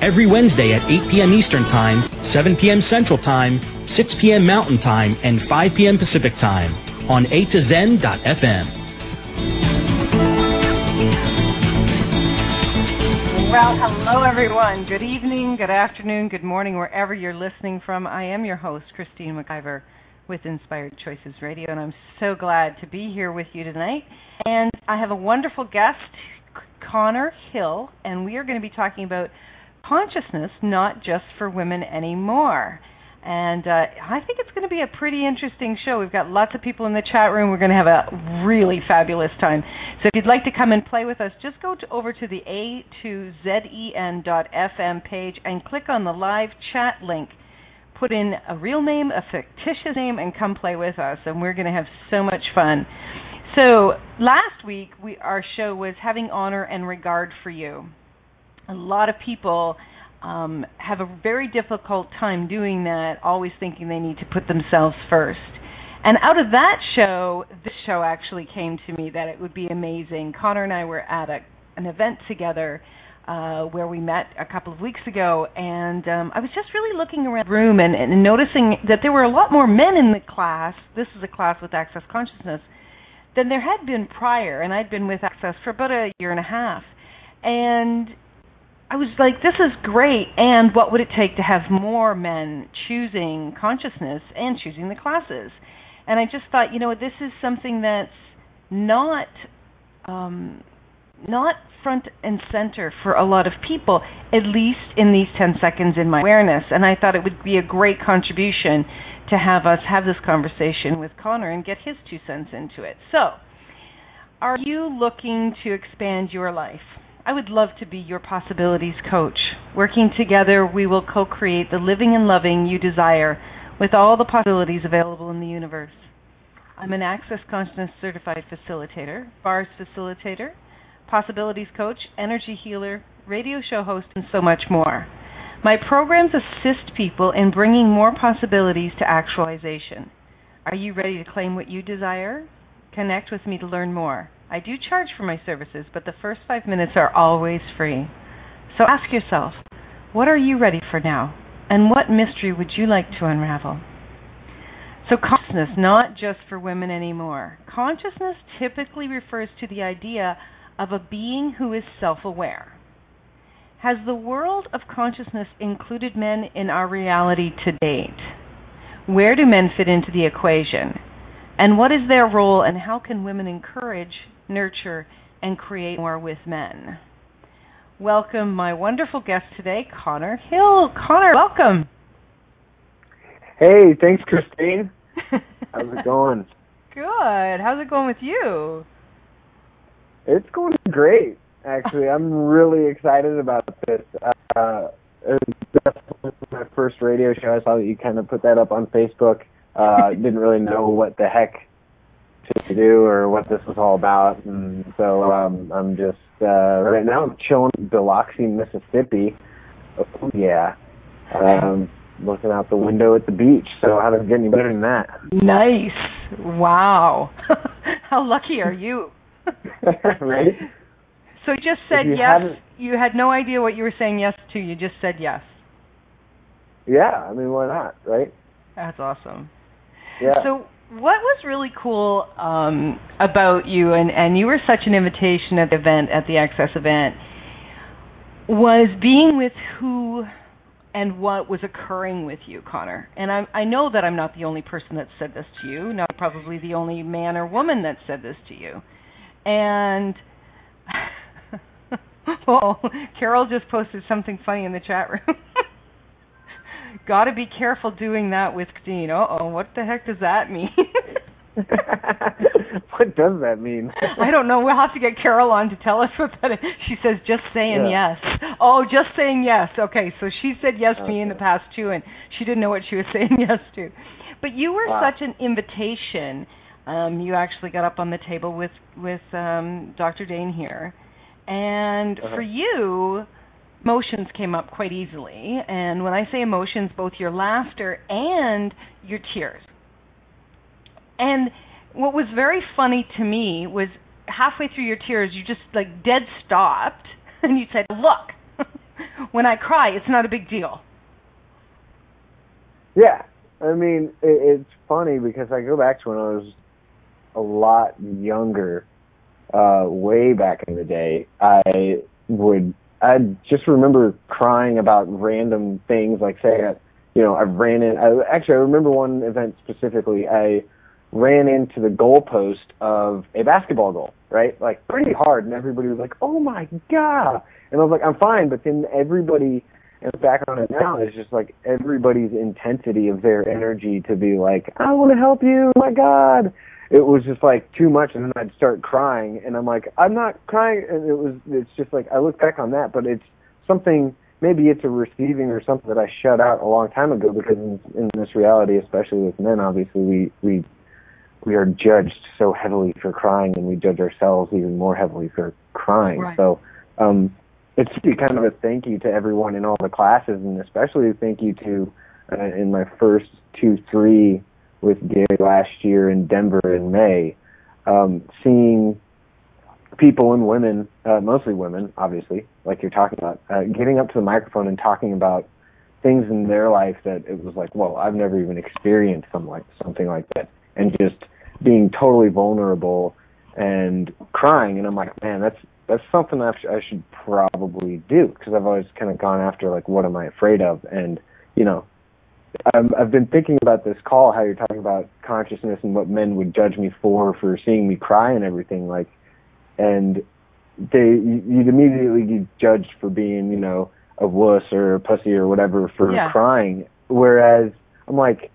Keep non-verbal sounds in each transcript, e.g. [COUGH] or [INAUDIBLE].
Every Wednesday at 8 p.m. Eastern Time, 7 p.m. Central Time, 6 p.m. Mountain Time, and 5 p.m. Pacific Time on A to Zen.fm. Well, hello everyone. Good evening, good afternoon, good morning, wherever you're listening from. I am your host, Christine McIver with Inspired Choices Radio, and I'm so glad to be here with you tonight. And I have a wonderful guest, Connor Hill, and we are going to be talking about consciousness, not just for women anymore. And uh, I think it's going to be a pretty interesting show. We've got lots of people in the chat room. We're going to have a really fabulous time. So if you'd like to come and play with us, just go to, over to the A to ZEN.FM page and click on the live chat link. Put in a real name, a fictitious name, and come play with us. And we're going to have so much fun. So last week, we, our show was having honor and regard for you. A lot of people um, have a very difficult time doing that, always thinking they need to put themselves first. And out of that show, this show actually came to me that it would be amazing. Connor and I were at a, an event together uh, where we met a couple of weeks ago, and um, I was just really looking around the room and, and noticing that there were a lot more men in the class. This is a class with Access Consciousness than there had been prior, and I'd been with Access for about a year and a half. And I was like, this is great. And what would it take to have more men choosing consciousness and choosing the classes? And I just thought, you know, this is something that's not um, not front and center for a lot of people, at least in these 10 seconds in my awareness. And I thought it would be a great contribution to have us have this conversation with Connor and get his two cents into it. So, are you looking to expand your life? I would love to be your possibilities coach. Working together, we will co create the living and loving you desire with all the possibilities available in the universe. I'm an Access Consciousness certified facilitator, bars facilitator, possibilities coach, energy healer, radio show host, and so much more. My programs assist people in bringing more possibilities to actualization. Are you ready to claim what you desire? Connect with me to learn more. I do charge for my services, but the first five minutes are always free. So ask yourself, what are you ready for now? And what mystery would you like to unravel? So, consciousness, not just for women anymore. Consciousness typically refers to the idea of a being who is self aware. Has the world of consciousness included men in our reality to date? Where do men fit into the equation? And what is their role, and how can women encourage nurture, and create more with men. Welcome my wonderful guest today, Connor Hill. Connor, welcome. Hey, thanks, Christine. [LAUGHS] How's it going? Good. How's it going with you? It's going great, actually. [LAUGHS] I'm really excited about this. Uh, it was my first radio show. I saw that you kind of put that up on Facebook. Uh, [LAUGHS] didn't really know what the heck to do or what this was all about. And so um, I'm just uh, right now I'm chilling in Biloxi, Mississippi. Oh yeah, um, looking out the window at the beach. So how does it get any better than that? Nice. Wow. [LAUGHS] how lucky are you? [LAUGHS] right. So you just said you yes. You had no idea what you were saying yes to. You just said yes. Yeah, I mean why not, right? That's awesome. Yeah. So what was really cool um, about you, and, and you were such an invitation at the event, at the Access event, was being with who and what was occurring with you, Connor. And I, I know that I'm not the only person that said this to you, not probably the only man or woman that said this to you. And well, [LAUGHS] Carol just posted something funny in the chat room. [LAUGHS] Got to be careful doing that with Dean. Uh oh, what the heck does that mean? [LAUGHS] what does that mean? [LAUGHS] I don't know. We'll have to get Carol on to tell us what that is. She says just saying Yeah. yes. Oh, just saying yes. Okay, so she said yes to me in the past too, and she didn't know what she was [LAUGHS] saying yes to. But you were Wow. such an invitation. Um, you actually got up on the table with with um, Dr. Dain Heer, and Uh-huh. for you, emotions came up quite easily. And when I say emotions, both your laughter and your tears. And what was very funny to me was halfway through your tears, you just like dead stopped [LAUGHS] and you said, "Look, [LAUGHS] when I cry, it's not a big deal." Yeah, I mean, it, it's funny because I go back to when I was a lot younger, uh, way back in the day. I would, I just remember crying about random things, like say, I, you know, I ran in. I, actually, I remember one event specifically. I ran into the goalpost of a basketball goal, right? Like pretty hard, and everybody was like, "Oh my god!" And I was like, "I'm fine," but then everybody and back on it now is just like everybody's intensity of their energy to be like, I want to help you, my God. It was just like too much, and then I'd start crying, and I'm like, I'm not crying, and it was, it's just like I look back on that, but it's something. Maybe it's a receiving or something that I shut out a long time ago because in, in this reality, especially with men, obviously we we we are judged so heavily for crying, and we judge ourselves even more heavily for crying. Right. So. um it's kind of a thank you to everyone in all the classes, and especially a thank you to uh, in my first two three with Gary last year in Denver in May, um, seeing people and women, uh, mostly women, obviously, like you're talking about, uh, getting up to the microphone and talking about things in their life that it was like, well, I've never even experienced something like something like that, and just being totally vulnerable and crying, and I'm like, man, that's that's something I, sh- I should probably do because I've always kind of gone after like what am I afraid of? And you know I'm, I've been thinking about this call how you're talking about consciousness and what men would judge me for for seeing me cry and everything like and they you- you'd immediately get judged for being you know a wuss or a pussy or whatever for Yeah. crying. Whereas I'm like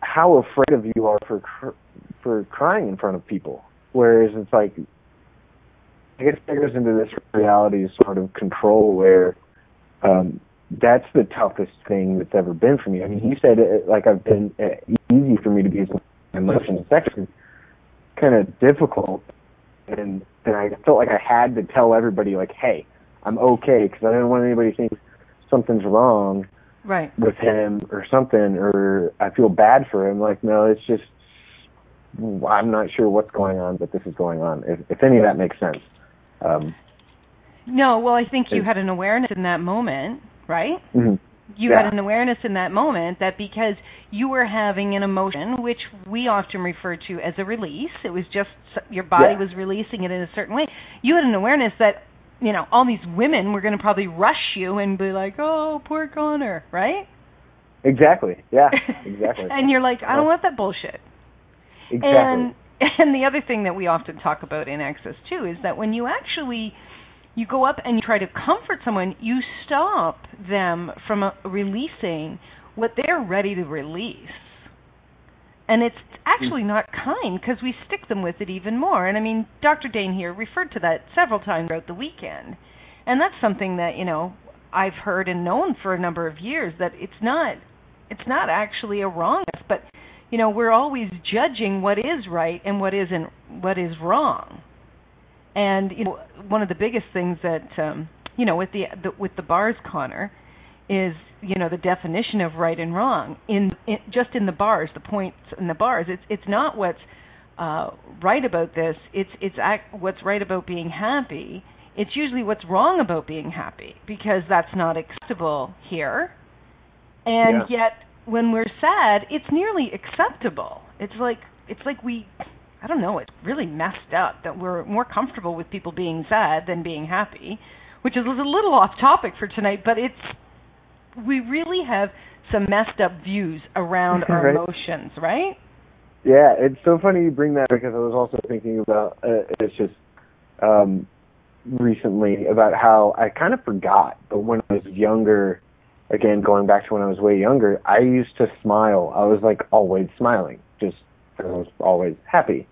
how afraid of you are for cr- for crying in front of people. Whereas it's like I guess that goes into this reality sort of control where um, that's the toughest thing that's ever been for me. I mean, you said it, like I've been uh, easy for me to be emotions. It's actually kind of difficult, and and I felt like I had to tell everybody like, hey, I'm okay because I didn't want anybody to think something's wrong Right. with him or something, or I feel bad for him. Like, no, it's just I'm not sure what's going on, but this is going on. If, if any of that makes sense. Um, No, well, I think you had an awareness in that moment, right? mhm. You Yeah. had an awareness in that moment that because you were having an emotion, which we often refer to as a release, it was just your body Yeah. was releasing it in a certain way. You had an awareness that, you know, all these women were going to probably rush you and be like, "Oh, poor Connor," right? Exactly. Yeah. [LAUGHS] Exactly. and you're like, "I don't want that bullshit." exactly. And [LAUGHS] and the other thing that we often talk about in access too is that when you actually you go up and you try to comfort someone, you stop them from uh, releasing what they're ready to release. And it's actually not kind because we stick them with it even more. And I mean, Dr. Dain Heer referred to that several times throughout the weekend. And that's something that, you know, I've heard and known for a number of years that it's not it's not actually a wrongness, but you know, we're always judging what is right and what isn't what is wrong. And you know, one of the biggest things that um, you know with the, the with the bars, Connor, is you know the definition of right and wrong in, in just in the bars, the points in the bars. It's it's not what's uh, right about this. It's it's ac- what's right about being happy. It's usually what's wrong about being happy because that's not acceptable here. And yet, when we're sad, it's nearly acceptable. It's like it's like we, I don't know, it's really messed up that we're more comfortable with people being sad than being happy, which is a little off topic for tonight, but it's we really have some messed up views around [LAUGHS] our Right. emotions, right? Yeah, it's so funny you bring that because I was also thinking about uh, it's just um, recently about how I kind of forgot, but when I was younger, again going back to when I was way younger, I used to smile. I was like always smiling, just I was always happy.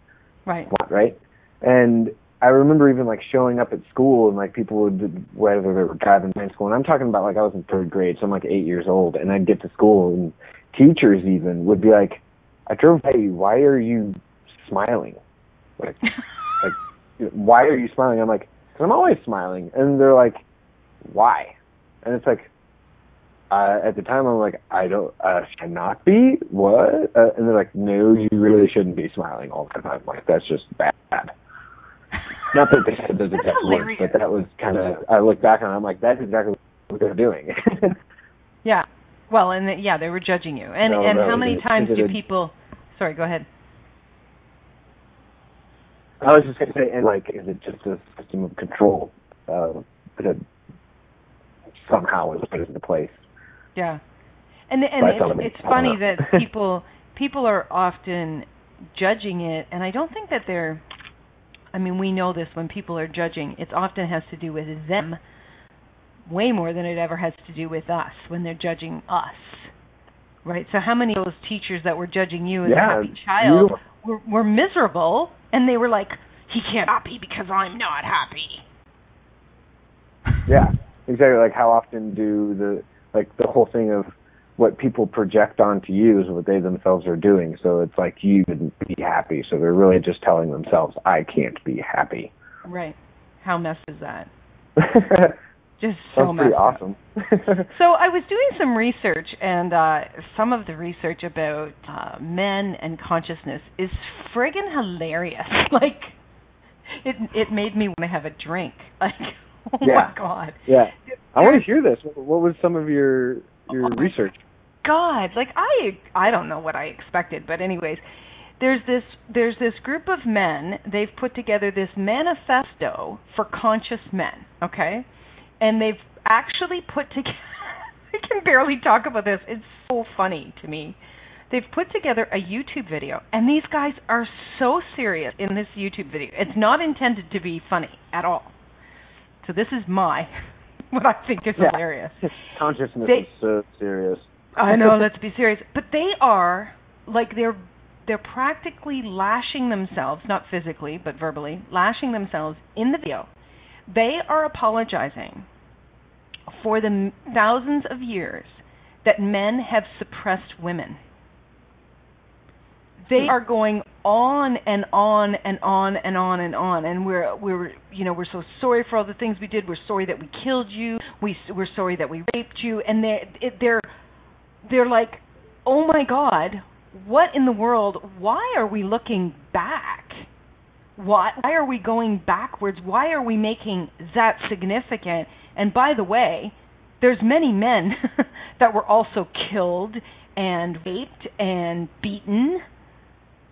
Right. Right. And I remember even like showing up at school and like people would whether they were driving to school and I'm talking about like I was in third grade, so I'm like eight years old and I'd get to school and teachers even would be like, I drove by you, why are you smiling? Like [LAUGHS] like why are you smiling? I'm like, because I'm always smiling and they're like, Why? And it's like uh, at the time I'm like, I don't, uh, cannot be? What? Uh, and they're like, no, you really shouldn't be smiling all the time. Like, that's just bad. Not that they said those exact words, but that was kind of, I look back on it, I'm like, that's exactly what they're doing. [LAUGHS] yeah. Well, and the, yeah, they were judging you. And No, and no, how many times do people? Sorry, go ahead. I was just going to say, and like, is it just a system of control uh, that somehow is put into place? Yeah. And and it's, it's funny that [LAUGHS] people people are often judging it, and I don't think that they're. I mean, we know this when people are judging, it often has to do with them way more than it ever has to do with us when they're judging us. Right? So how many of those teachers that were judging you as Yeah, a happy child you- were, were miserable and they were like, he can't happy because I'm not happy. Yeah, exactly. Like how often do the like the whole thing of what people project onto you is what they themselves are doing. So it's like you wouldn't be happy. So they're really just telling themselves, "I can't be happy." Right. How messed is that? [LAUGHS] Just so pretty messed up. awesome. [LAUGHS] So I was doing some research, and uh, some of the research about uh, men and consciousness is friggin' hilarious. [LAUGHS] Like, it it made me want to have a drink. Like, [LAUGHS] oh Yeah. my god, yeah, I want to hear this. What was some of your your Oh research? God! Like I I don't know what I expected, but anyways, there's this there's this group of men. They've put together this manifesto for conscious men. Okay, and they've actually put together. [LAUGHS] I can barely talk about this. It's so funny to me. They've put together a YouTube video, and these guys are so serious in this YouTube video. It's not intended to be funny at all. So this is my [LAUGHS] what I think is Yeah. hilarious. Consciousness They- is so serious. I know, let's be serious. But they are like they're they're practically lashing themselves, not physically, but verbally, lashing themselves in the video. They are apologizing for the thousands of years that men have suppressed women. They hmm. are going on and on and on and on and on, and we're we're you know we're so sorry for all the things we did. We're sorry that we killed you. We we're sorry that we raped you, and they it, they're they're like, oh my God, what in the world? Why are we looking back? Why, why are we going backwards? Why are we making that significant? And by the way, there's many men [LAUGHS] that were also killed and raped and beaten.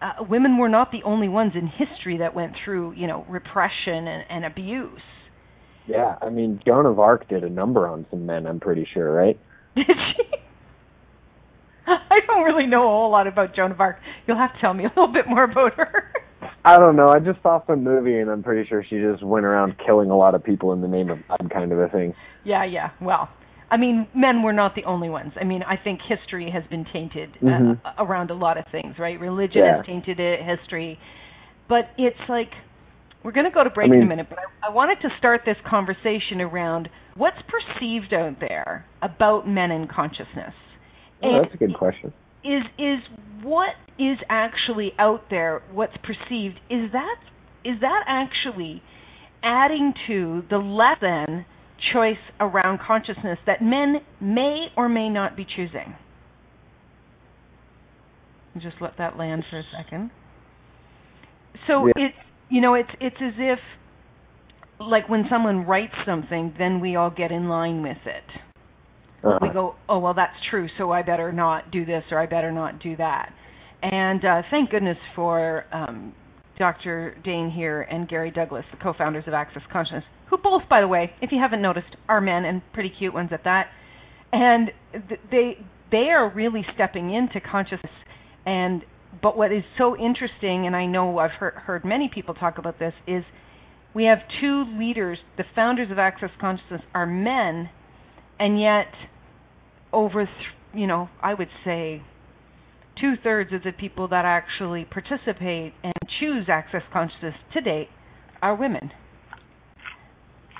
Uh, women were not the only ones in history that went through, you know, repression and, and abuse. Yeah, I mean Joan of Arc did a number on some men. I'm pretty sure, right? Did she? [LAUGHS] I don't really know a whole lot about Joan of Arc. You'll have to tell me a little bit more about her. [LAUGHS] I don't know. I just saw some movie, and I'm pretty sure she just went around killing a lot of people in the name of God, kind of a thing. yeah, yeah. Well, I mean, men were not the only ones. I mean, I think history has been tainted uh, Mhm. around a lot of things, right? Religion Yeah. has tainted it, history. But it's like we're going to go to break I in a minute, but I, I wanted to start this conversation around what's perceived out there about men and consciousness. Oh, And that's a good question. is is what is actually out there what's perceived is that is that actually adding to the less than choice around consciousness that men may or may not be choosing just let that land for a second so Yeah. it's you know it's it's as if like when someone writes something then we all get in line with it Uh, we go, oh well, that's true, so I better not do this or I better not do that. And uh, thank goodness for um, Dr. Dain Heer and Gary Douglas, the co-founders of Access Consciousness, who both, by the way, if you haven't noticed, are men and pretty cute ones at that. And th- they they are really stepping into consciousness. And but what is so interesting, and I know I've heard heard many people talk about this, is we have two leaders. The founders of Access Consciousness are men, and yet over you know i would say two thirds of the people that actually participate and choose access consciousness to date are women.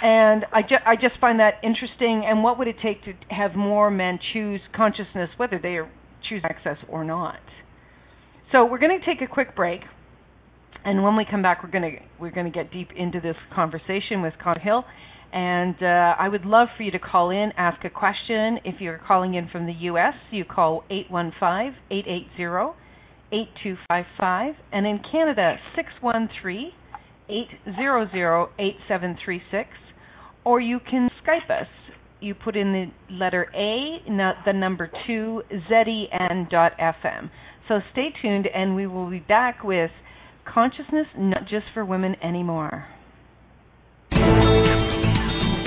And I, ju- I just find that interesting. And what would it take to have more men choose consciousness, whether they choose access or not? So we're going to take a quick break, and when we come back, we're going to we're going to get deep into this conversation with Connor Hill. And uh, I would love for you to call in, ask a question. If you're calling in from the U.S., you call 815 880 8255. And in Canada, 613 800 8736. Or you can Skype us. You put in the letter A, the number 2, ZEN.FM. So stay tuned, and we will be back with consciousness not just for women anymore.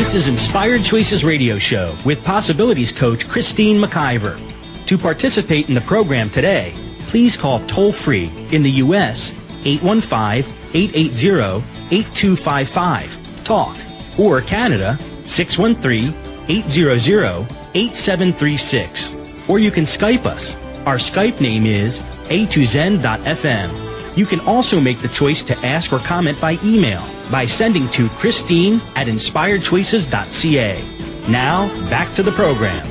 This is Inspired Choices Radio Show with Possibilities Coach Christine McIver. To participate in the program today, please call toll free in the U.S. 815-880-8255 talk or Canada 613-800-8736 or you can Skype us. Our Skype name is a2zen.fm. You can also make the choice to ask or comment by email by sending to Christine at inspiredchoices.ca. Now, back to the program.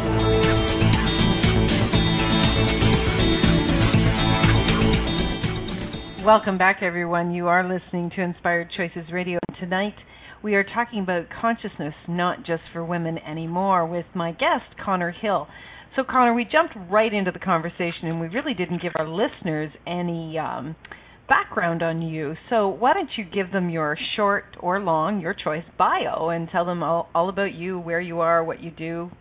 Welcome back, everyone. You are listening to Inspired Choices Radio. Tonight, we are talking about consciousness, not just for women anymore, with my guest, Connor Hill. So, Connor, we jumped right into the conversation, and we really didn't give our listeners any um, background on you. So, why don't you give them your short or long, your choice, bio, and tell them all, all about you, where you are, what you do,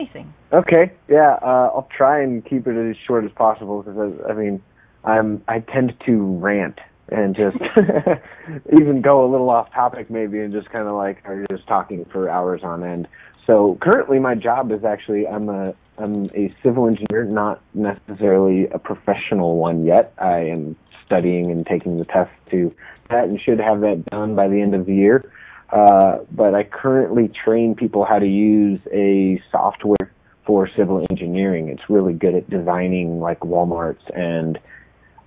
anything. Okay, yeah, uh, I'll try and keep it as short as possible because I, I mean I'm I tend to rant and just [LAUGHS] even go a little off topic maybe and just kind of like are just talking for hours on end. So currently my job is actually I'm a I'm a civil engineer, not necessarily a professional one yet. I am studying and taking the test to that and should have that done by the end of the year. Uh, but I currently train people how to use a software for civil engineering. It's really good at designing like Walmarts and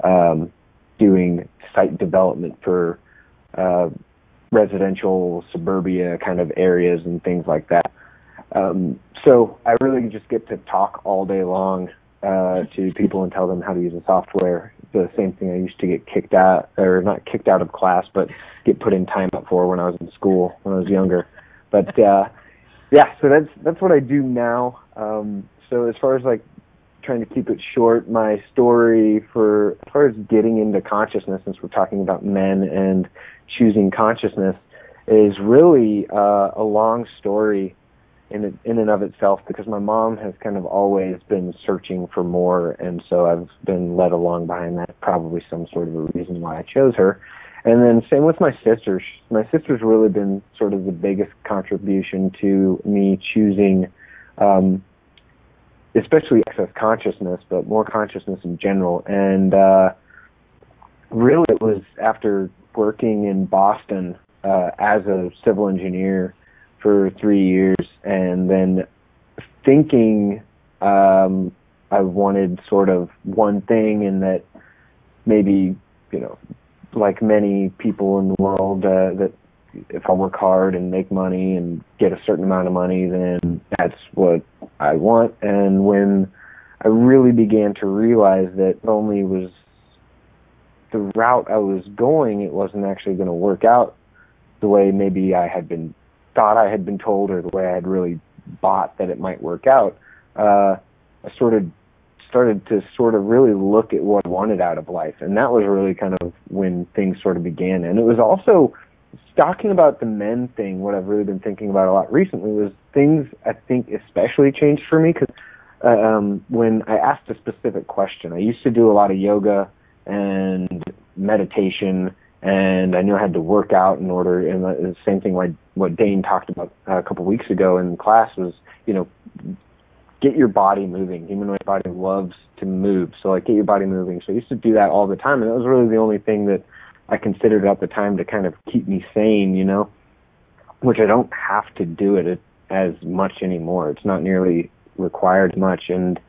um, doing site development for uh, residential suburbia kind of areas and things like that. Um, so I really just get to talk all day long uh, to people and tell them how to use the software. The same thing I used to get kicked out, or not kicked out of class, but get put in time up for when I was in school when I was younger. But uh, yeah, so that's that's what I do now. Um, so as far as like trying to keep it short, my story for as far as getting into consciousness, since we're talking about men and choosing consciousness, is really uh, a long story in in and of itself because my mom has kind of always been searching for more, and so I've been led along behind that. Probably some sort of a reason why I chose her. And then same with my sisters. My sister's really been sort of the biggest contribution to me choosing um, especially Access consciousness, but more consciousness in general. And uh, really, it was after working in Boston uh, as a civil engineer for three years, and then thinking um, I wanted sort of one thing, and that maybe you know, like many people in the world, uh, that if I work hard and make money and get a certain amount of money, then that's what I want. And when I really began to realize that only was the route I was going, it wasn't actually going to work out the way maybe I had been thought I had been told or the way I had really bought that it might work out. Uh, I sort of started to sort of really look at what I wanted out of life, and that was really kind of when things sort of began. And it was also talking about the men thing. What I've really been thinking about a lot recently was things I think especially changed for me because uh, um, when I asked a specific question, I used to do a lot of yoga and meditation and I knew I had to work out in order. And the same thing like what Dain talked about a couple weeks ago in class was, you know, get your body moving. Humanoid body loves to move, so like get your body moving. So I used to do that all the time, and that was really the only thing that I considered at the time to kind of keep me sane, you know, which I don't have to do it as much anymore. It's not nearly required much, and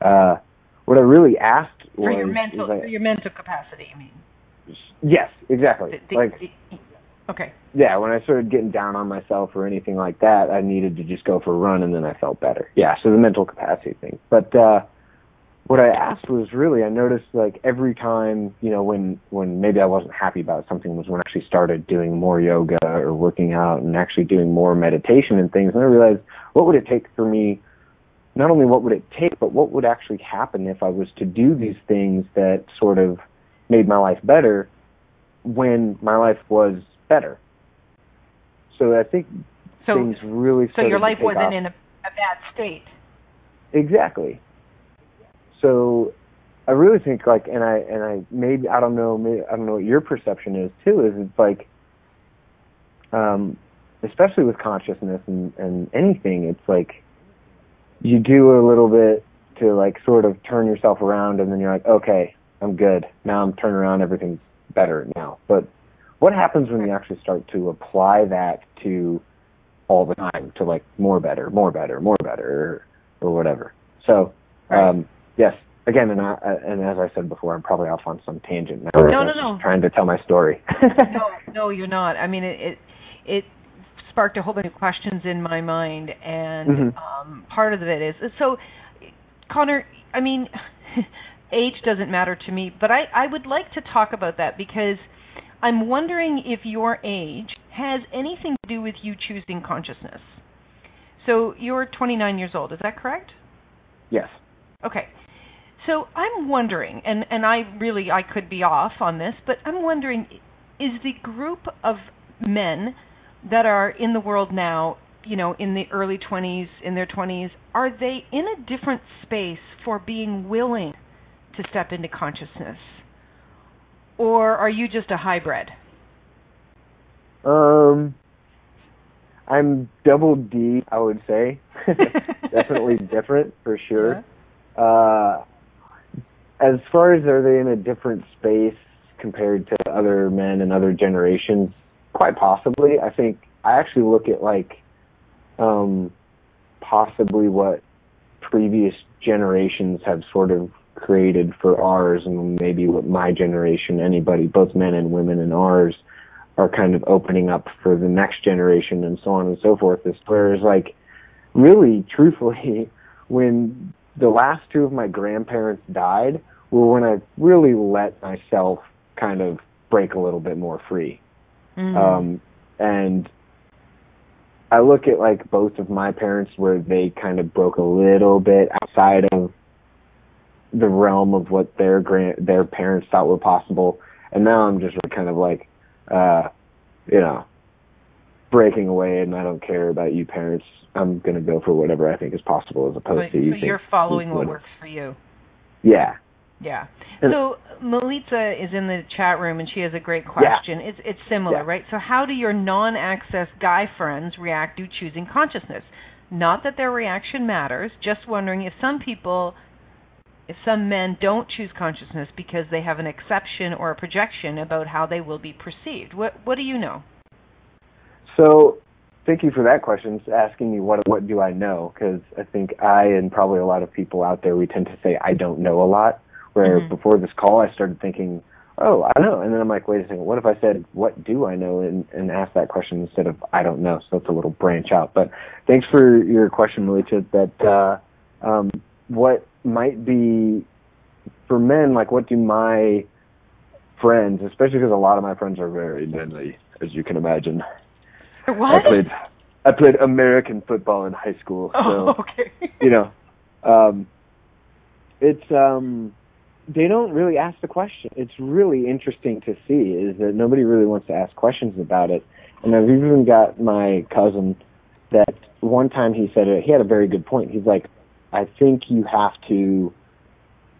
uh, what I really asked was for your mental, for your mental capacity. I mean. Yes, exactly. The, like, the, okay. Yeah, when I started getting down on myself or anything like that, I needed to just go for a run, and then I felt better. Yeah, so the mental capacity thing. But uh, what I asked was really, I noticed like every time, you know, when when maybe I wasn't happy about something was when I actually started doing more yoga or working out and actually doing more meditation and things, and I realized what would it take for me not only what would it take, but what would actually happen if I was to do these things that sort of made my life better when my life was better. So I think so, things really so your life wasn't off. in a, a bad state. Exactly. So I really think like, and I and I maybe I don't know maybe I don't know what your perception is too. Is it's like, um, especially with consciousness and and anything, it's like you do a little bit to like sort of turn yourself around, and then you're like, okay, I'm good. Now I'm turning around, everything's better now. But what happens when you actually start to apply that to all the time to like more better, more better, more better, or, whatever? So, um, yes, again, and I, and as I said before, I'm probably off on some tangent now. No, no, no. Trying to tell my story. [LAUGHS] no, no, you're not. I mean, it, it it sparked a whole bunch of questions in my mind, and mm-hmm. um, part of it is so. Connor, I mean, [LAUGHS] age doesn't matter to me, but I, I would like to talk about that because I'm wondering if your age has anything to do with you choosing consciousness. So you're 29 years old, is that correct? Yes. Okay. So I'm wondering, and, and I really I could be off on this, but I'm wondering, is the group of men that are in the world now, you know, in the early 20s, in their 20s, are they in a different space for being willing to step into consciousness? Or are you just a hybrid? Um, I'm double D, I would say. [LAUGHS] Definitely different for sure. Yeah. Uh, as far as are they in a different space compared to other men and other generations, quite possibly. I think I actually look at like um, possibly what previous generations have sort of created for ours and maybe what my generation, anybody, both men and women and ours, are kind of opening up for the next generation and so on and so forth. Is whereas like really truthfully, [LAUGHS] when the last two of my grandparents died were when I really let myself kind of break a little bit more free. Mm-hmm. Um, and I look at like both of my parents where they kind of broke a little bit outside of the realm of what their grand their parents thought were possible, and now I'm just kind of like, uh, you know, breaking away, and I don't care about you parents. I'm gonna go for whatever I think is possible, as opposed so, to you. So you're following what works for you. Yeah, Yeah. So Melita is in the chat room and she has a great question. Yeah. It's it's similar, yeah. right? So how do your non-access guy friends react to choosing consciousness? Not that their reaction matters, just wondering if some people some men don't choose consciousness because they have an exception or a projection about how they will be perceived. What what do you know? So, thank you for that question. It's asking me what what do I know? Because I think I and probably a lot of people out there we tend to say I don't know a lot. Where Mhm. before this call, I started thinking, oh, I know, and then I'm like, wait a second, what if I said what do I know and and ask that question instead of I don't know? So it's a little branch out. But thanks for your question, Melita. That uh, um, what might be for men, like what do my friends, especially because a lot of my friends are very manly, as you can imagine. [LAUGHS] What? I played I played American football in high school, so Oh, [LAUGHS] okay. you know, um, it's um, they don't really ask the question. It's really interesting to see is that nobody really wants to ask questions about it, and I've even got my cousin that one time he said it. He had a very good point. He's like, I think you have to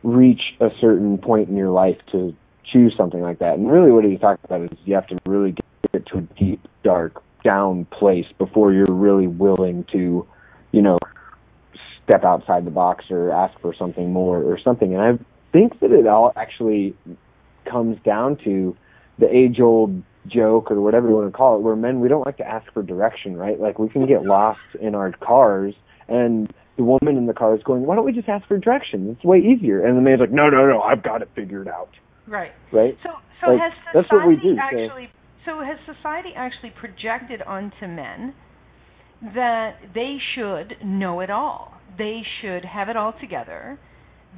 reach a certain point in your life to choose something like that. And really, what he's talking about is you have to really get to a deep, dark, down place before you're really willing to, you know, step outside the box or ask for something more or something. And I think that it all actually comes down to the age old joke or whatever you want to call it, where men we don't like to ask for direction, right? Like we can get lost in our cars and the woman in the car is going, Why don't we just ask for directions? It's way easier and the man's like, No, no, no, I've got it figured out. Right. Right? So so Like, has that's what we society do, so- actually so has society actually projected onto men that they should know it all. They should have it all together.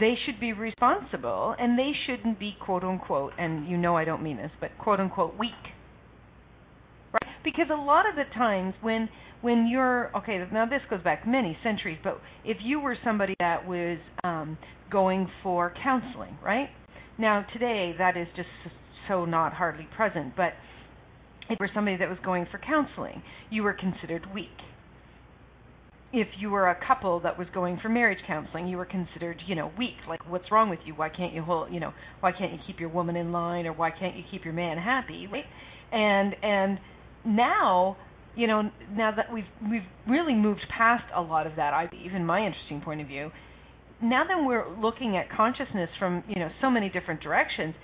They should be responsible and they shouldn't be quote unquote and you know I don't mean this, but quote unquote weak. Right? Because a lot of the times when when you're okay, now this goes back many centuries, but if you were somebody that was um going for counseling, right? Now today that is just so not hardly present, but if you were somebody that was going for counseling, you were considered weak. If you were a couple that was going for marriage counseling, you were considered, you know, weak. Like, what's wrong with you? Why can't you hold, you know, why can't you keep your woman in line, or why can't you keep your man happy? Right? And and now, you know, now that we've we've really moved past a lot of that, I even my interesting point of view. Now that we're looking at consciousness from you know so many different directions,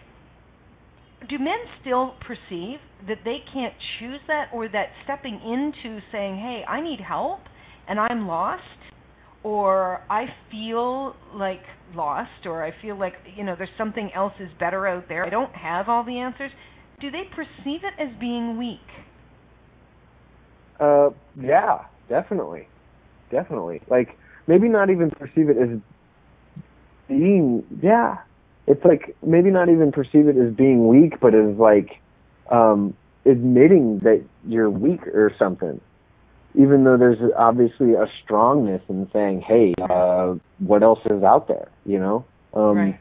do men still perceive that they can't choose that or that stepping into saying hey i need help and i'm lost or i feel like lost or i feel like you know there's something else is better out there i don't have all the answers do they perceive it as being weak Uh, yeah, definitely, definitely. Like maybe not even perceive it as being. Yeah, it's like maybe not even perceive it as being weak, but as like um, admitting that you're weak or something. Even though there's obviously a strongness in saying, "Hey, uh, what else is out there?" You know. Um, right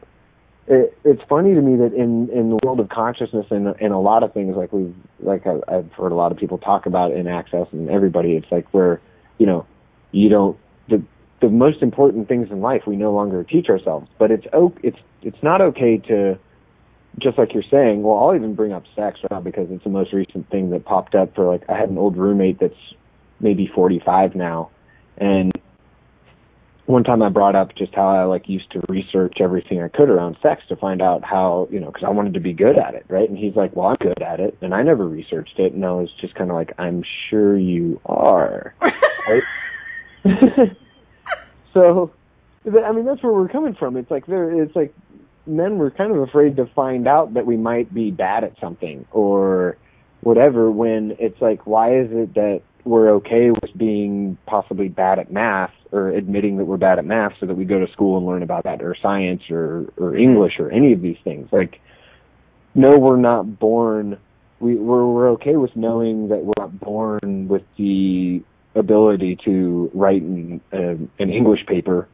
it, it's funny to me that in in the world of consciousness and in a lot of things like we've like I, I've heard a lot of people talk about in access and everybody it's like where you know you don't the the most important things in life we no longer teach ourselves. But it's it's it's not okay to just like you're saying well I'll even bring up sex right now because it's the most recent thing that popped up for like I had an old roommate that's maybe 45 now and one time I brought up just how I like used to research everything I could around sex to find out how, you know, because I wanted to be good at it, right? And he's like, "Well, I'm good at it," and I never researched it, and I was just kind of like, "I'm sure you are," right? [LAUGHS] so, I mean, that's where we're coming from. It's like there, it's like men were kind of afraid to find out that we might be bad at something or whatever. When it's like, why is it that we're okay with being possibly bad at math or admitting that we're bad at math so that we go to school and learn about that or science or or English or any of these things like no we're not born we we're we're okay with knowing that we're not born with the ability to write an um, an English paper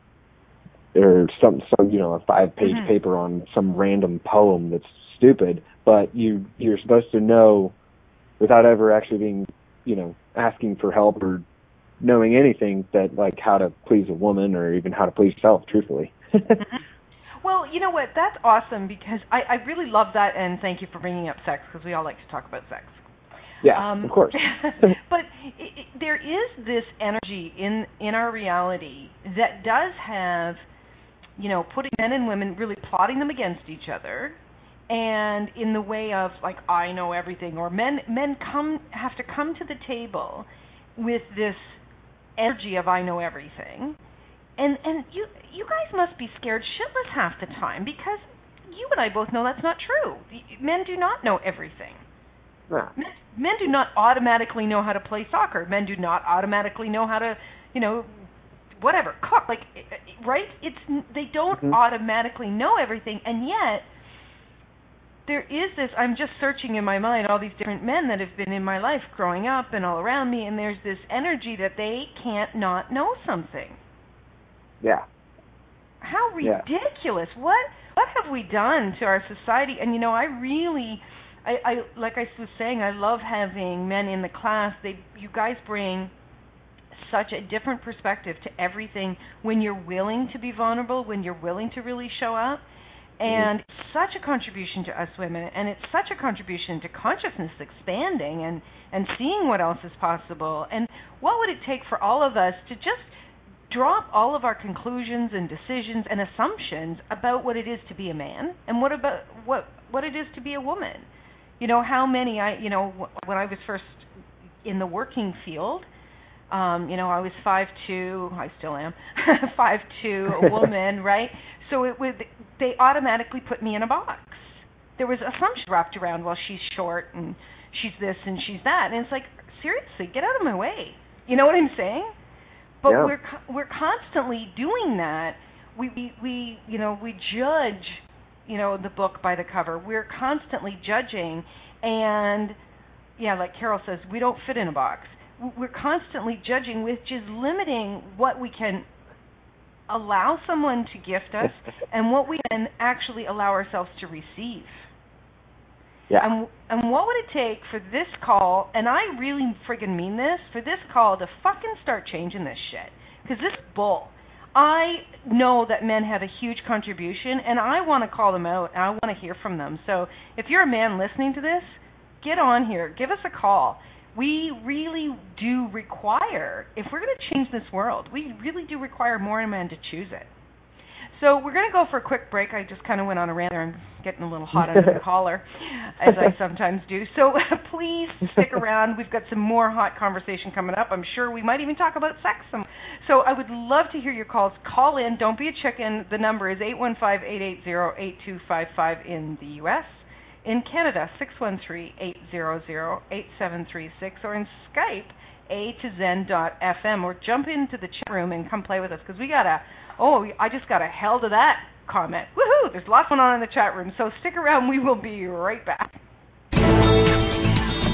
or some some you know a five page Mhm. paper on some random poem that's stupid but you you're supposed to know without ever actually being you know asking for help or knowing anything that like how to please a woman or even how to please yourself truthfully [LAUGHS] Well, you know what? That's awesome because I, I really love that, and thank you for bringing up sex because we all like to talk about sex. Yeah, Um, of course. [LAUGHS] but it, it, there is this energy in in our reality that does have, you know, putting men and women really plotting them against each other, and in the way of like I know everything, or men men come have to come to the table with this energy of I know everything, and and you you guys must be scared shitless half the time because you and I both know that's not true. Men do not know everything. Nah. Men, men do not automatically know how to play soccer. Men do not automatically know how to, you know, whatever cook. Like, right? It's they don't Mhm. automatically know everything, and yet there is this. I'm just searching in my mind all these different men that have been in my life growing up and all around me, and there's this energy that they can't not know something. Yeah. How Yeah. ridiculous! What what have we done to our society? And you know, I really, I, I like I was saying, I love having men in the class. They, you guys bring such a different perspective to everything when you're willing to be vulnerable, when you're willing to really show up. And it's such a contribution to us women, and it's such a contribution to consciousness expanding and and seeing what else is possible. And what would it take for all of us to just drop all of our conclusions and decisions and assumptions about what it is to be a man and what about what what it is to be a woman. You know how many I you know when I was first in the working field, um, you know I was five two, I still am [LAUGHS] five two, a woman, [LAUGHS] right? So it would they automatically put me in a box. There was assumptions wrapped around well she's short and she's this and she's that, and it's like seriously get out of my way. You know what I'm saying? but Yeah. we're we're constantly doing that we, we we you know we judge you know the book by the cover we're constantly judging and yeah like carol says we don't fit in a box we're constantly judging which is limiting what we can allow someone to gift us [LAUGHS] and what we can actually allow ourselves to receive Yeah. and and what would it take for this call? And I really friggin' mean this for this call to fucking start changing this shit because this bull. I know that men have a huge contribution, and I want to call them out, and I want to hear from them. So if you're a man listening to this, get on here, give us a call. We really do require, if we're going to change this world, we really do require more men to choose it. So we're going to go for a quick break. I just kind of went on a rant there. I'm getting a little hot under the [LAUGHS] collar, as I sometimes do. So [LAUGHS] please stick [LAUGHS] around. We've got some more hot conversation coming up. I'm sure we might even talk about sex. Some. So I would love to hear your calls. Call in. Don't be a chicken. The number is 815-880-8255 in the U.S. In Canada, 613-800-8736, or in Skype, a to zen dot fm, or jump into the chat room and come play with us because we got a Oh, I just got a hell to that comment. Woohoo! There's lots going on in the chat room, so stick around. We will be right back.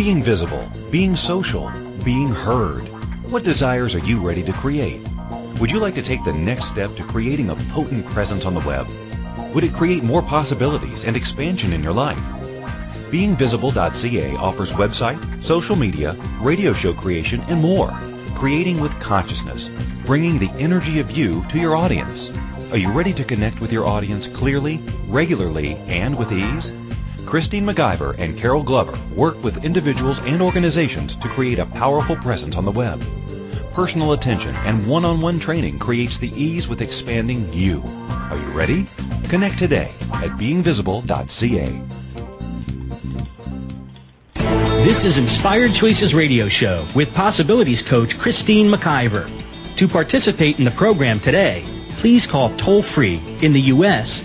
Being visible, being social, being heard. What desires are you ready to create? Would you like to take the next step to creating a potent presence on the web? Would it create more possibilities and expansion in your life? BeingVisible.ca offers website, social media, radio show creation, and more. Creating with consciousness, bringing the energy of you to your audience. Are you ready to connect with your audience clearly, regularly, and with ease? Christine McIver and Carol Glover work with individuals and organizations to create a powerful presence on the web. Personal attention and one-on-one training creates the ease with expanding you. Are you ready? Connect today at beingvisible.ca. This is Inspired Choices Radio Show with Possibilities Coach Christine McIver. To participate in the program today, please call toll free in the U.S.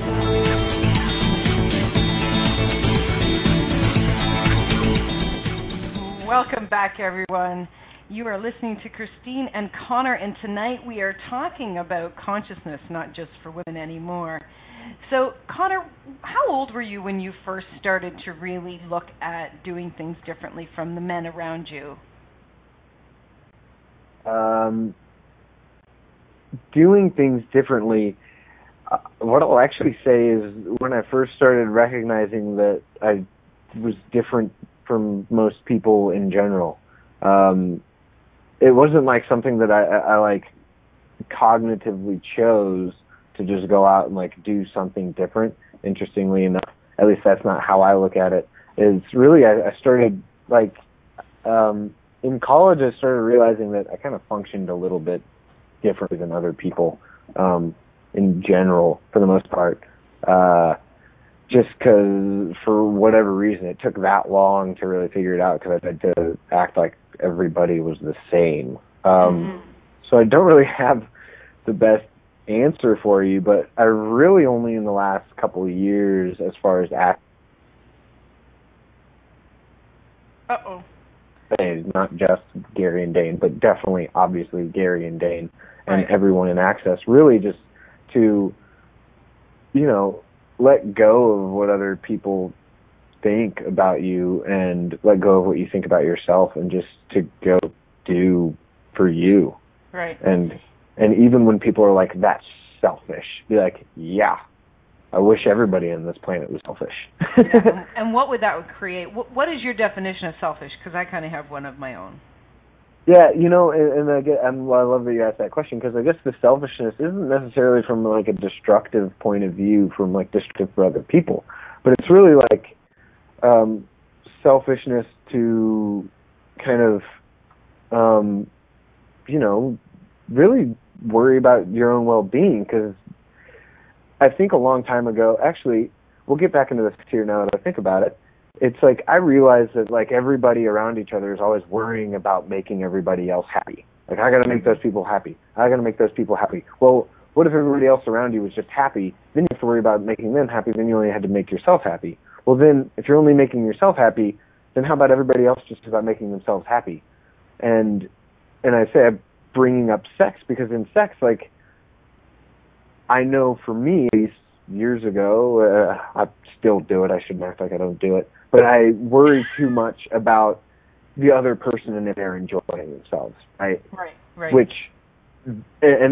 Welcome back, everyone. You are listening to Christine and Connor, and tonight we are talking about consciousness, not just for women anymore. So, Connor, how old were you when you first started to really look at doing things differently from the men around you? Um, doing things differently. Uh, what I'll actually say is when I first started recognizing that I was different from most people in general. Um, it wasn't like something that I, I, I like cognitively chose to just go out and like do something different. Interestingly enough, at least that's not how I look at it. It's really I, I started like um, in college. I started realizing that I kind of functioned a little bit differently than other people um, in general, for the most part. Uh, just because for whatever reason it took that long to really figure it out because I had to act like everybody was the same. Um, mm-hmm. So I don't really [LAUGHS] have the best answer for you, but I really only in the last couple of years, as far as act. Uh oh. Not just Gary and Dain, but definitely, obviously, Gary and Dain and right. everyone in Access. Really, just to, you know, let go of what other people think about you and let go of what you think about yourself and just to go do for you. Right. And and even when people are like that's selfish, be like, yeah. I wish everybody on this planet was selfish. yeah. [LAUGHS] And what would that would create? What, what is your definition of selfish? Because I kind of have one of my own. Yeah, you know, and, and I get, well, I love that you asked that question because I guess the selfishness isn't necessarily from like a destructive point of view, from like destructive for other people, but it's really like um, selfishness to kind of, um, you know, really worry about your own well-being because I think a long time ago, actually, we'll get back into this here now that I think about it it's like I realize that like everybody around each other is always worrying about making everybody else happy. Like I got to make those people happy. I got to make those people happy. Well, what if everybody else around you was just happy? Then you have to worry about making them happy. Then you only had to make yourself happy. Well, then if you're only making yourself happy, then how about everybody else just about making themselves happy? And and I say I'm bringing up sex because in sex, like I know for me, years ago, uh, I still do it. I shouldn't act like I don't do it but I worry too much about the other person and if they're enjoying themselves, right? Right, right. Which, and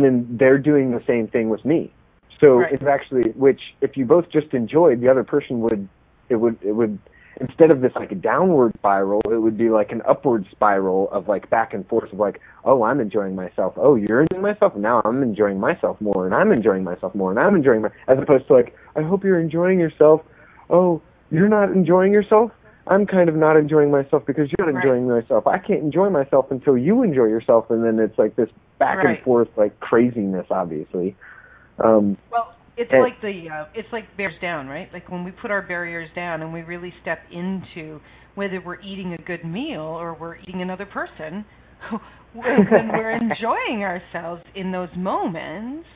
then they're doing the same thing with me. So right. it's actually, which if you both just enjoyed, the other person would, it would, it would, instead of this like a downward spiral, it would be like an upward spiral of like back and forth of like, oh, I'm enjoying myself. Oh, you're enjoying myself. Now I'm enjoying myself more, and I'm enjoying myself more, and I'm enjoying my, as opposed to like, I hope you're enjoying yourself. Oh, you're not enjoying yourself. I'm kind of not enjoying myself because you're not right. enjoying myself. I can't enjoy myself until you enjoy yourself, and then it's like this back right. and forth like craziness, obviously. Um, well, it's and, like the uh, it's like barriers down, right? Like when we put our barriers down and we really step into whether we're eating a good meal or we're eating another person, [LAUGHS] when we're [LAUGHS] enjoying ourselves in those moments,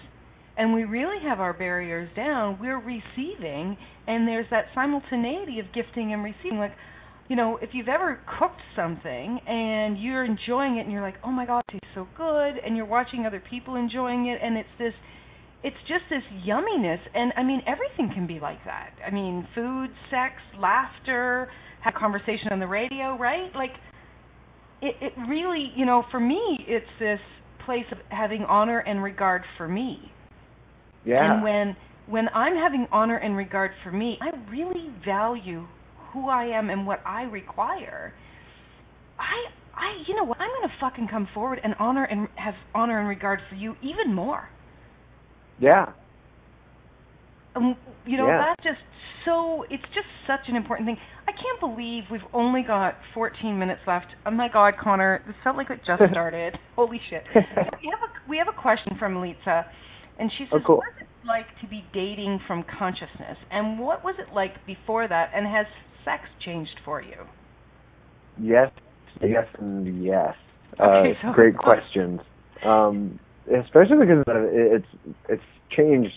and we really have our barriers down, we're receiving, and there's that simultaneity of gifting and receiving. Like, you know, if you've ever cooked something and you're enjoying it and you're like, oh my god, it tastes so good, and you're watching other people enjoying it, and it's this, it's just this yumminess, and I mean, everything can be like that. I mean, food, sex, laughter, have conversation on the radio, right? Like, it, it really, you know, for me, it's this place of having honor and regard for me yeah. and when when I'm having honor and regard for me, I really value who I am and what I require. I I you know what? I'm going to fucking come forward and honor and have honor and regard for you even more. Yeah. Um, you know, yeah. that's just so it's just such an important thing. I can't believe we've only got 14 minutes left. Oh my God, Connor, this felt like it just [LAUGHS] started. Holy shit! [LAUGHS] we have a we have a question from Litsa, and she says, oh, cool. "What is it like to be dating from consciousness, and what was it like before that? And has sex changed for you?" Yes, yes, and yes. Okay, uh, so great [LAUGHS] questions. Um, especially because it's it's changed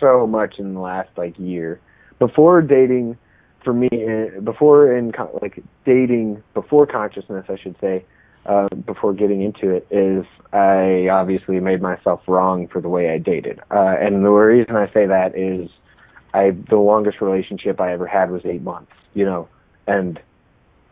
so much in the last like year. Before dating, for me, eh, before in like dating before consciousness, I should say, uh, before getting into it, is I obviously made myself wrong for the way I dated, uh, and the reason I say that is, I the longest relationship I ever had was eight months, you know, and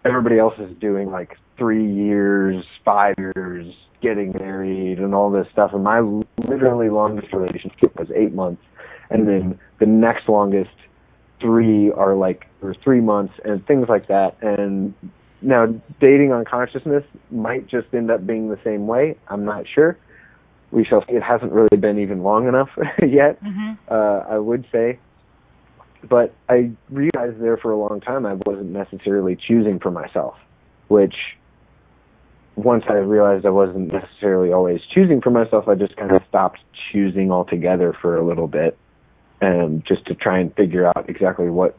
everybody else is doing like three years, five years, getting married, and all this stuff, and my literally longest relationship was eight months, and then the next longest three are like or three months and things like that. And now dating on consciousness might just end up being the same way. I'm not sure. We shall see. It hasn't really been even long enough [LAUGHS] yet mm-hmm. uh i would say. But i realized there for a long time i wasn't necessarily choosing for myself which once i realized i wasn't necessarily always choosing for myself i just kind of stopped choosing altogether for a little bit um, just to try and figure out exactly what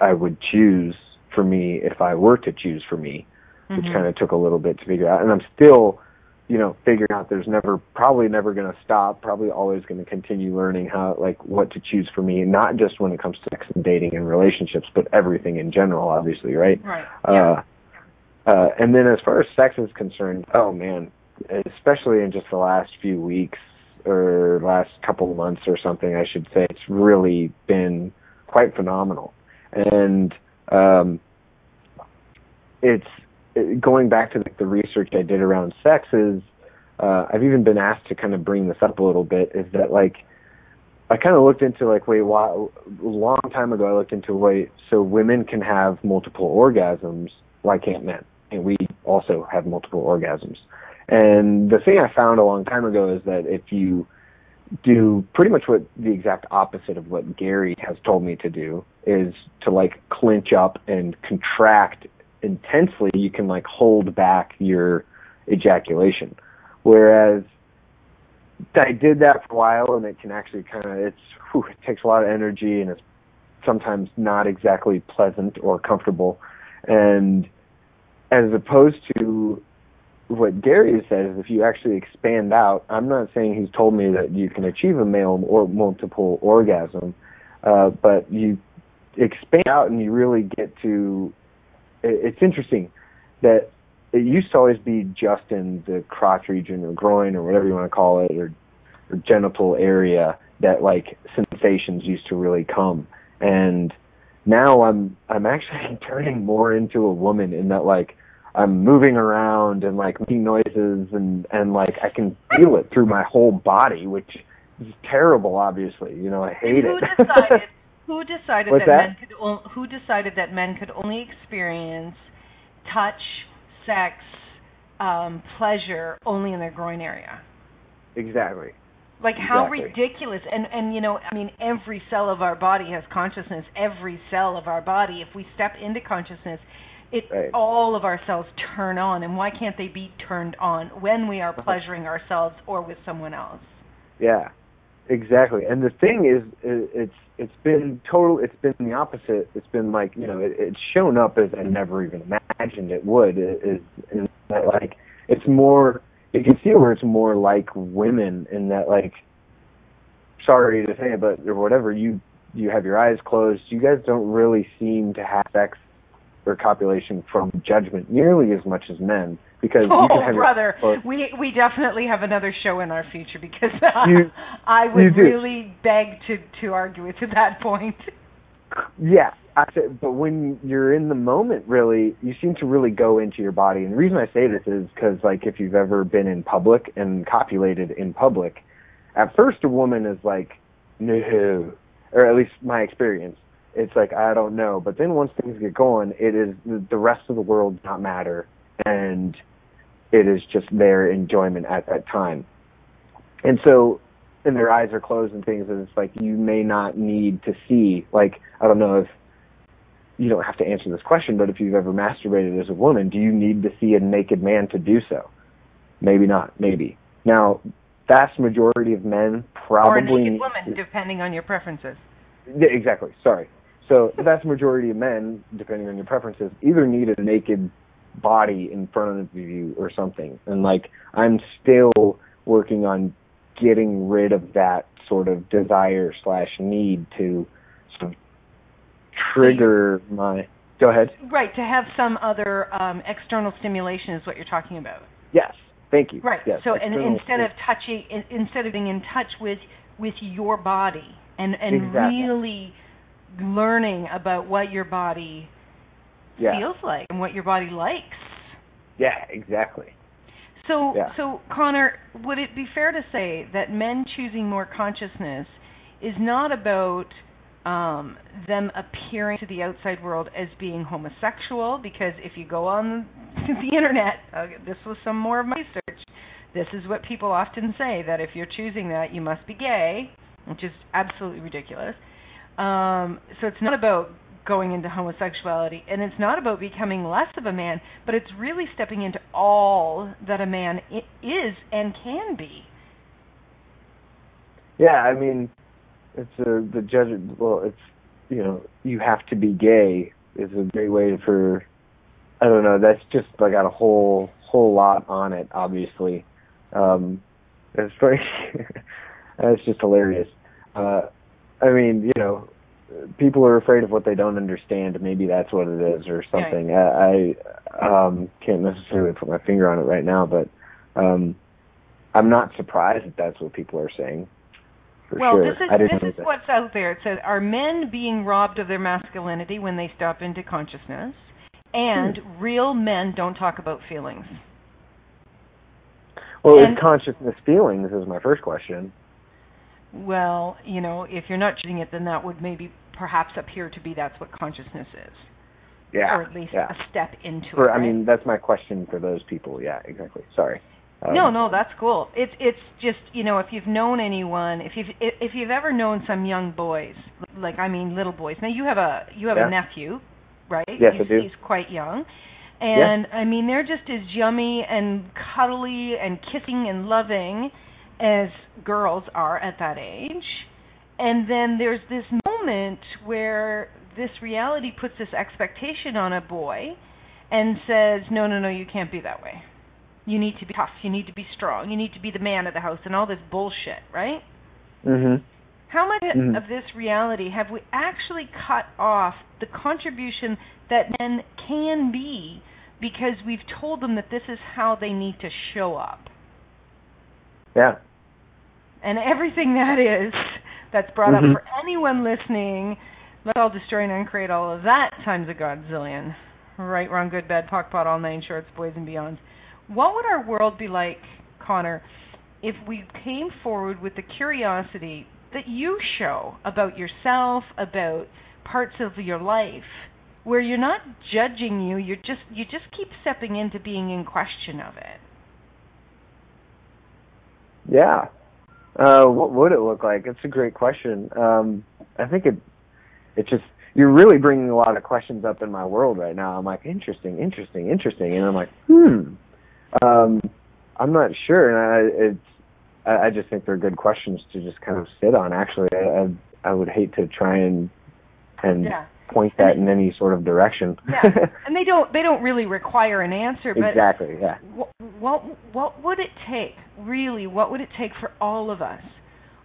I would choose for me if I were to choose for me, which Mhm. kind of took a little bit to figure out. And I'm still, you know, figuring out. There's never, probably never going to stop. Probably always going to continue learning how, like, what to choose for me. Not just when it comes to sex and dating and relationships, but everything in general, obviously, right? Right. Uh, uh, and then as far as sex is concerned, oh man, especially in just the last few weeks or last couple months or something, I should say, it's really been quite phenomenal. And um, it's it, going back to the, the research I did around sex is uh, I've even been asked to kind of bring this up a little bit. Is that like I kind of looked into like wait, why, a long time ago I looked into wait, so women can have multiple orgasms, why can't men? And we also have multiple orgasms. And the thing I found a long time ago is that if you do pretty much what the exact opposite of what Gary has told me to do is to like clinch up and contract intensely, you can like hold back your ejaculation. Whereas I did that for a while and it can actually kind of, it's, whew, it takes a lot of energy and it's sometimes not exactly pleasant or comfortable. And as opposed to what Gary says, if you actually expand out, I'm not saying he's told me that you can achieve a male or multiple orgasm, uh, but you expand out and you really get to. It's interesting that it used to always be just in the crotch region or groin or whatever you want to call it or, or genital area that like sensations used to really come, and now I'm I'm actually [LAUGHS] turning more into a woman in that like I'm moving around and like making noises and and like I can feel it through my whole body, which is terrible. Obviously, you know I hate who it. Decided, [LAUGHS] who decided that, that? men could o- who decided that men could only experience touch, sex, um, pleasure only in their groin area? exactly. Like how Exactly. ridiculous and and you know I mean every cell of our body has consciousness. Every cell of our body, if we step into consciousness, it Right. all of our cells turn on. And why can't they be turned on when we are uh-huh. pleasuring ourselves or with someone else? Yeah, exactly. And the thing is, it's it's been total. It's been the opposite. It's been like you know, it, it's shown up as I never even imagined it would. Is is that like it's more? You can see where it's more like women in that like sorry to say it, but or whatever, you you have your eyes closed. You guys don't really seem to have sex or copulation from judgment nearly as much as men because oh, you can have brother, your, we we definitely have another show in our future because uh, You- [LAUGHS] I would really beg to to argue with to that point. Yeah, I said, but when you're in the moment, really, you seem to really go into your body. And the reason I say this is because, like, if you've ever been in public and copulated in public, at first a woman is like, no, or at least my experience. It's like I don't know, but then once things get going, it is the rest of the world does not matter, and it is just their enjoyment at that time. And so and their eyes are closed and things and it's like you may not need to see like I don't know if you don't have to answer this question, but if you've ever masturbated as a woman, do you need to see a naked man to do so? Maybe not, maybe. Now, vast majority of men probably or a naked woman, depending on your preferences. yeah, exactly. Sorry. So the vast majority of men, depending on your preferences, either need a naked body in front of you or something. And like I'm still working on getting rid of that sort of desire slash need to sort of trigger my. Go ahead. Right, to have some other um, external stimulation is what you're talking about. Yes. Thank you. Right. Yes. so and instead of touching, in, instead of being in touch with with your body and and Exactly. really learning about what your body yeah. feels like and what your body likes. Yeah. Exactly. So, Yeah. so Connor, would it be fair to say that men choosing more consciousness is not about um, them appearing to the outside world as being homosexual? Because if you go on [LAUGHS] the internet, uh, this was some more of my research. This is what people often say that if you're choosing that, you must be gay, which is absolutely ridiculous. Um, so it's not about going into homosexuality, and it's not about becoming less of a man, but it's really stepping into all that a man is and can be. Yeah, I mean, it's a the judge. Well, it's you know, you have to be gay is a great way for. I don't know. That's just I got a whole whole lot on it. Obviously, um, it's like [LAUGHS] that's just hilarious. Uh, I mean, you know, people are afraid of what they don't understand. Maybe that's what it is, or something. I, I um, can't necessarily put my finger on it right now, but um, I'm not surprised that that's what people are saying. Well, sure. this is this is that. what's out there. It says, "Are men being robbed of their masculinity when they stop into consciousness?" And Hmm. real men don't talk about feelings. Well, and- is consciousness feelings is my first question. Well, you know, if you're not choosing it, then that would maybe perhaps appear to be that's what consciousness is, Yeah. or at least yeah. a step into For, it. I right? mean, that's my question for those people. Yeah, exactly. Sorry. Um, no, no, that's cool. It's it's just you know if you've known anyone, if you've if if you've ever known some young boys, like I mean little boys. Now you have a you have Yeah. a nephew, right? Yes, he's, I do. He's quite young, and I mean they're just as yummy and cuddly and kissing and loving as girls are at that age. And then there's this moment where this reality puts this expectation on a boy and says, no, no, no, you can't be that way. You need to be tough. You need to be strong. You need to be the man of the house and all this bullshit, right? Mhm. How much Mhm. of this reality have we actually cut off the contribution that men can be because we've told them that this is how they need to show up? Yeah. And everything that is that's brought Mhm. up for anyone listening, let's all destroy and uncreate all of that times a godzillion. Right, wrong, good, bad, POC, POD, all nine shorts, boys and beyond. What would our world be like, Connor, if we came forward with the curiosity that you show about yourself, about parts of your life, where you're not judging you, you're just you just keep stepping into being in question of it. Yeah. Uh, what would it look like? It's a great question. Um, I think it, it just, you're really bringing a lot of questions up in my world right now. I'm like, interesting, interesting, interesting. And I'm like, hmm. Um, I'm not sure. And I, it's, I, I just think they're good questions to just kind of sit on. Actually, I, I, I would hate to try and, and Yeah. point that in any sort of direction. Yeah. [LAUGHS] and they don't they don't really require an answer, but exactly. Yeah. what, what what would it take really what would it take for all of us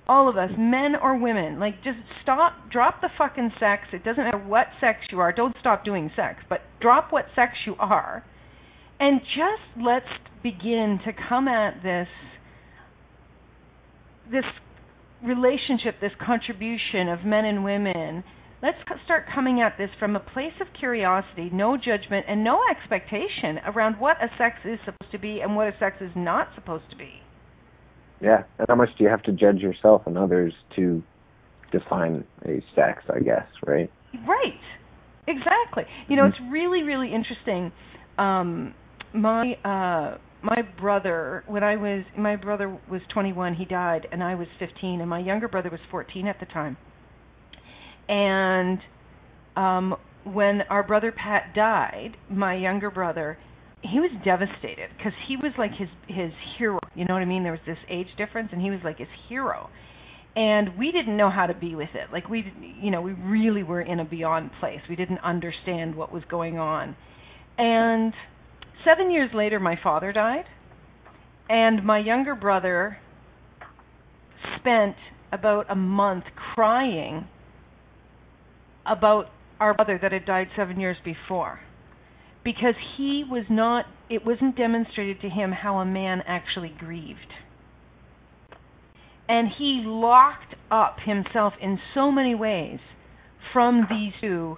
all of us, men or women, like just stop, drop the fucking sex. It doesn't matter what sex you are. Don't stop doing sex, but drop what sex you are, and just let's begin to come at this, this relationship, this contribution of men and women. Let's start coming at this from a place of curiosity, no judgment, and no expectation around what a sex is supposed to be and what a sex is not supposed to be. Yeah, and how much do you have to judge yourself and others to define a sex? I guess, right? Right. Exactly. You know, it's really, really interesting. Um, my uh, my brother, when I was my brother was 21, he died, and I was 15, and my younger brother was 14 at the time. And um, when our brother Pat died, my younger brother, he was devastated because he was like his his hero. You know what I mean? There was this age difference, and he was like his hero. And we didn't know how to be with it. Like we, you know, we really were in a beyond place. We didn't understand what was going on. And seven years later, my father died, and my younger brother spent about a month crying about our brother that had died seven years before because he was not it wasn't demonstrated to him how a man actually grieved and he locked up himself in so many ways from these two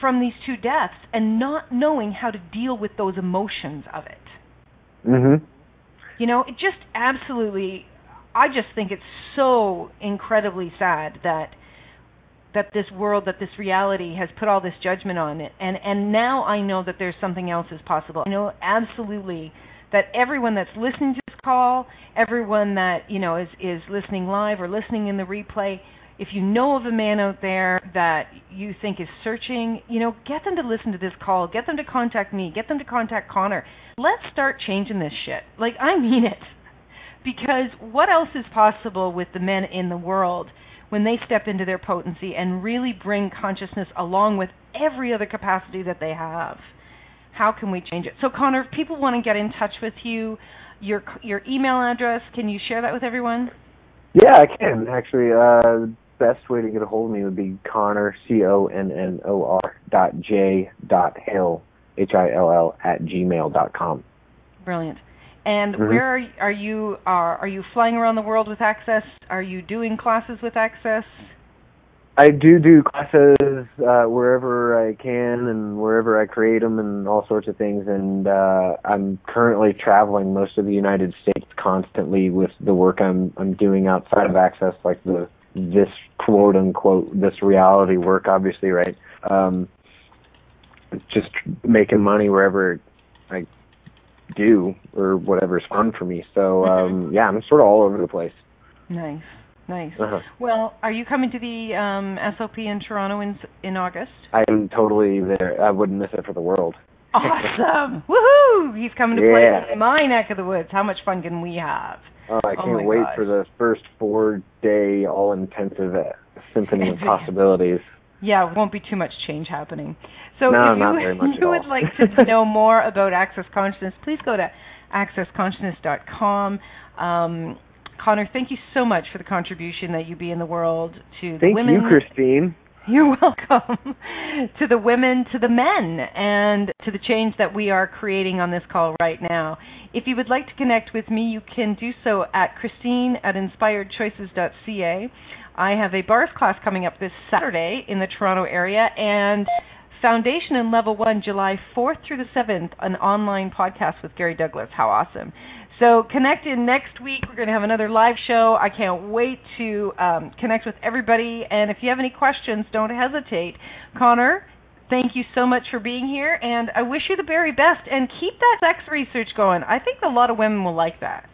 from these two deaths and not knowing how to deal with those emotions of it Mhm. you know it just absolutely i just think it's so incredibly sad that that this world that this reality has put all this judgment on it. And and now i know that there's something else is possible. I know absolutely that everyone that's listening to this call everyone that you know is is listening live or listening in the replay if you know of a man out there that you think is searching you know get them to listen to this call. Get them to contact me. Get them to contact connor. Let's start changing this shit. Like i mean it. [LAUGHS] Because what else is possible with the men in the world when they step into their potency and really bring consciousness along with every other capacity that they have. How can we change it? So, Connor, if people want to get in touch with you, your your email address, can you share that with everyone? Yeah, I can actually. Uh, best way to get a hold of me would be Connor C O N N O R dot J dot Hill H I L L at gmail dot com. Brilliant. And Mhm. where are, are you? Are are you flying around the world with Access? Are you doing classes with Access? I do do classes uh, wherever I can and wherever I create them and all sorts of things. And uh, I'm currently traveling most of the United States constantly with the work I'm I'm doing outside of Access, like the this quote unquote this reality work, obviously, right? Um, just making money wherever I do or whatever's fun for me. So um, [LAUGHS] yeah, I'm sort of all over the place. Nice, nice. Uh-huh. Well, are you coming to the um, SLP in Toronto in in August? I'm totally there. I wouldn't miss it for the world. [LAUGHS] Awesome! Woohoo! He's coming to Yeah. play in my neck of the woods. How much fun can we have? Oh, I Oh can't my wait gosh. for the first four day all intensive symphony of [LAUGHS] possibilities. Yeah, won't be too much change happening. So No, if you, not [LAUGHS] very much you would like to [LAUGHS] know [LAUGHS] more about Access Consciousness, please go to accessconsciousness.com. Um, Connor, thank you so much for the contribution that you be in the world to the women. Thank you, Christine. You're welcome. to the women, to the men, and to the change that we are creating on this call right now. If you would like to connect with me, you can do so at Christine at inspiredchoices.ca. I have a bars class coming up this Saturday in the Toronto area, and Foundation and Level 1, July 4th through the 7th, an online podcast with Gary Douglas. How awesome. So connect in next week. We're going to have another live show. I can't wait to um, connect with everybody. And if you have any questions, don't hesitate. Connor, thank you so much for being here, and I wish you the very best. And keep that sex research going. I think a lot of women will like that.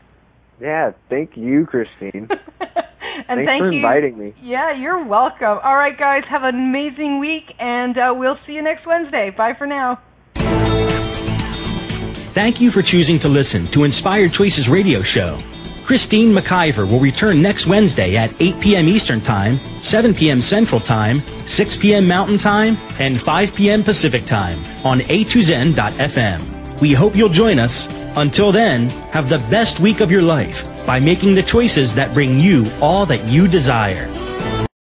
Yeah, thank you, Christine. [LAUGHS] [LAUGHS] and Thanks thank for you. inviting me. Yeah, you're welcome. All right, guys, have an amazing week, and uh, we'll see you next Wednesday. Bye for now. Thank you for choosing to listen to Inspired Choices Radio Show. Christine McIver will return next Wednesday at 8 p.m. Eastern Time, 7 p.m. Central Time, 6 p.m. Mountain Time, and 5 p.m. Pacific Time on a2zen.fm. We hope you'll join us. Until then, have the best week of your life by making the choices that bring you all that you desire.